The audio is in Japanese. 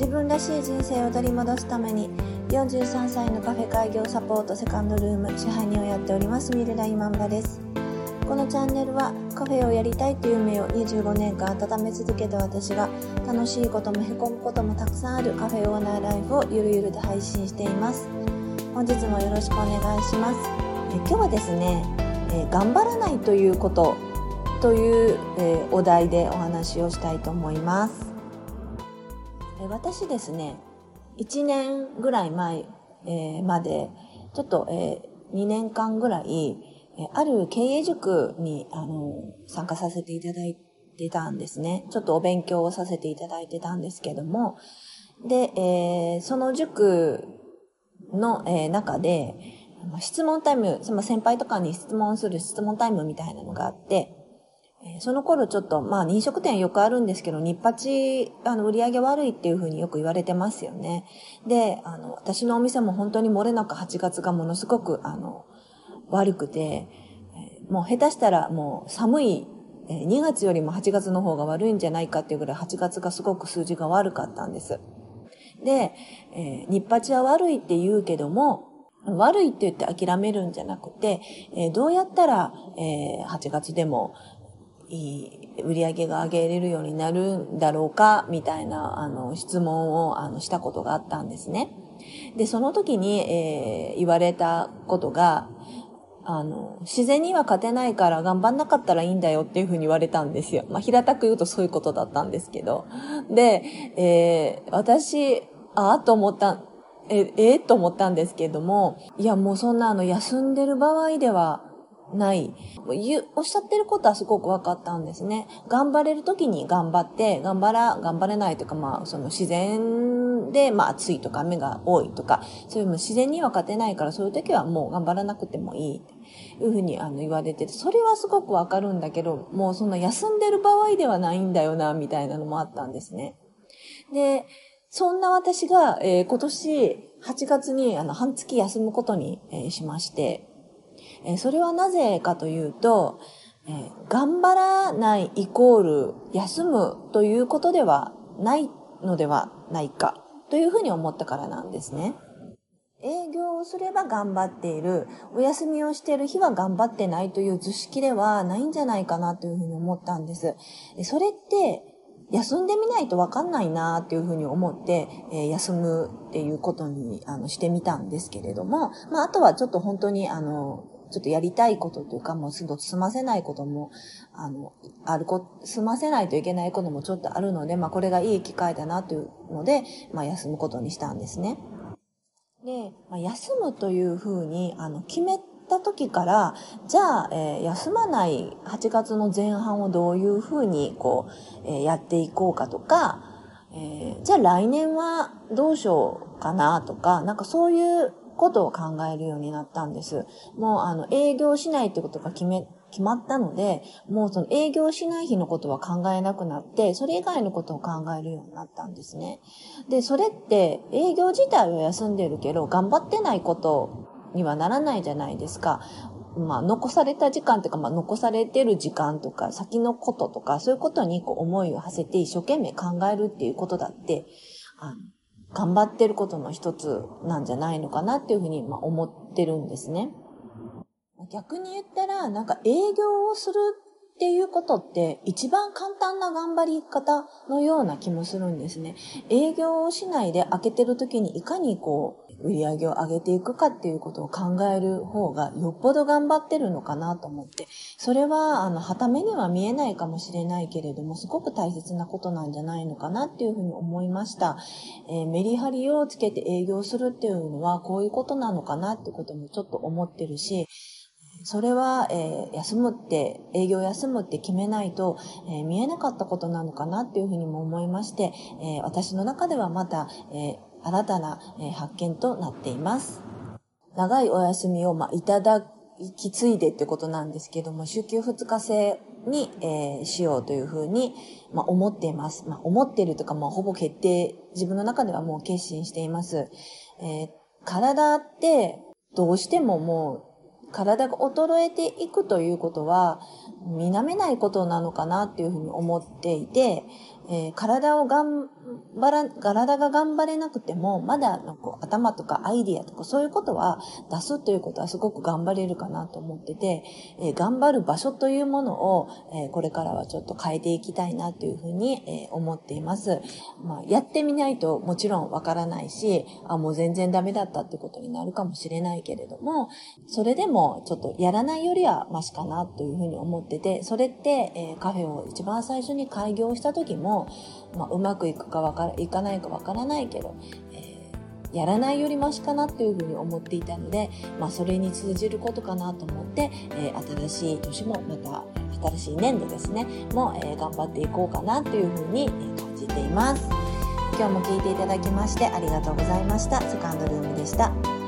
自分らしい人生を取り戻すために43歳のカフェ開業サポートセカンドルーム支配人をやっておりますミルライマンバです。このチャンネルはカフェをやりたいという夢を25年間温め続けた私が楽しいこともへこむこともたくさんあるカフェオーナーライフをゆるゆると配信しています。本日もよろしくお願いします。え今日はですね、え頑張らないということという、えお題でお話をしたいと思います。私ですね1年ぐらい前、えー、までちょっと、えー、2年間ぐらいある経営塾にあの参加させていただいてたんですね。ちょっとお勉強をさせていただいてたんですけども。で、えー、その塾の、えー、中で質問タイム、その先輩とかに質問する質問タイムみたいなのがあって、その頃ちょっと、まあ、飲食店よくあるんですけど、日八、あの、売り上げ悪いっていうふうによく言われてますよね。で、あの、私のお店も本当に漏れなく8月がものすごく、あの、悪くて、もう下手したらもう寒い、2月よりも8月の方が悪いんじゃないかっていうぐらい8月がすごく数字が悪かったんです。で、えー、日八は悪いって言うけども、悪いって言って諦めるんじゃなくて、えー、どうやったら、えー、8月でもいい売り上げが上げれるようになるんだろうかみたいなあの質問をあのしたことがあったんですね。で、その時に、えー、言われたことが、あの、自然には勝てないから頑張んなかったらいいんだよっていうふうに言われたんですよ。まあ、平たく言うとそういうことだったんですけど。で、えー、私、ああと思った、え、えー、と思ったんですけども、いやもうそんなあの休んでる場合ではない。おっしゃってることはすごく分かったんですね。頑張れる時に頑張って、頑張ら、頑張れないというか、まあ、その自然で、まあ、暑いとか雨が多いとか、そういうの自然には勝てないから、そういう時はもう頑張らなくてもいい。というふうにあの言われてて、それはすごくわかるんだけど、もうその休んでる場合ではないんだよな、みたいなのもあったんですね。で、そんな私が、えー、今年8月にあの半月休むことに、えー、しまして、えそれはなぜかというと、え頑張らないイコール休むということではないのではないかというふうに思ったからなんですね。営業をすれば頑張っている、お休みをしている日は頑張ってないという図式ではないんじゃないかなというふうに思ったんです。それって休んでみないとわかんないなっていうふうに思って、え、休むっていうことにあのしてみたんですけれども、まあ、あとはちょっと本当にあの、ちょっとやりたいことというか、もうすぐ済ませないことも、あの、あるこ、済ませないといけないこともちょっとあるので、まあこれがいい機会だなというので、まあ休むことにしたんですね。で、まあ、休むというふうに、あの、決めた時から、じゃあ、えー、休まない8月の前半をどういうふうに、こう、えー、やっていこうかとか、えー、じゃあ来年はどうしようかなとか、なんかそういうことを考えるようになったんです。もうあの営業しないってことが決め、決まったので、もうその営業しない日のことは考えなくなって、それ以外のことを考えるようになったんですね。で、それって営業自体は休んでるけど、頑張ってないことにはならないじゃないですか。まあ、残された時間というか、まあ、残されてる時間とか、先のこととか、そういうことにこう思いを馳せて一生懸命考えるっていうことだって、あの頑張ってることの一つなんじゃないのかなっていうふうに、ま、思ってるんですね。逆に言ったら、なんか営業をするっていうことって一番簡単な頑張り方のような気もするんですね。営業をしないで開けてる時にいかにこう売り上げを上げていくかっていうことを考える方がよっぽど頑張ってるのかなと思って、それは、あの、はためには見えないかもしれないけれども、すごく大切なことなんじゃないのかなっていうふうに思いました。えー、メリハリをつけて営業するっていうのは、こういうことなのかなってこともちょっと思ってるし、それは、えー、休むって、営業休むって決めないと、えー、見えなかったことなのかなっていうふうにも思いまして、えー、私の中ではまた、え新たな、発見となっています。長いお休みを、まあ、いただき継いでってことなんですけども、週休2日制に、えー、しようというふうに、まあ、思っています。まあ、思っているとか、まあ、ほぼ決定、自分の中ではもう決心しています。えー、体って、どうしてももう、体が衰えていくということは、見なめないことなのかなっていうふうに思っていて、えー、体を頑張ら、体が頑張れなくても、まだのこう頭とかアイディアとかそういうことは出すということはすごく頑張れるかなと思ってて、えー、頑張る場所というものを、えー、これからはちょっと変えていきたいなというふうに、え思っています。まあ、やってみないともちろんわからないし、あ、もう全然ダメだったってことになるかもしれないけれども、それでもちょっとやらないよりはマシかなというふうに思ってて、それって、えカフェを一番最初に開業した時もまあ、うまくいくかわからいかないかわからないけど、えー、やらないよりマシかなっていうふうに思っていたので、まあ、それに通じることかなと思って、えー、新しい年もまた新しい年度ですねも、えー、頑張っていこうかなというふうに感じています。今日も聞いていただきましてありがとうございました。セカンドルームでした。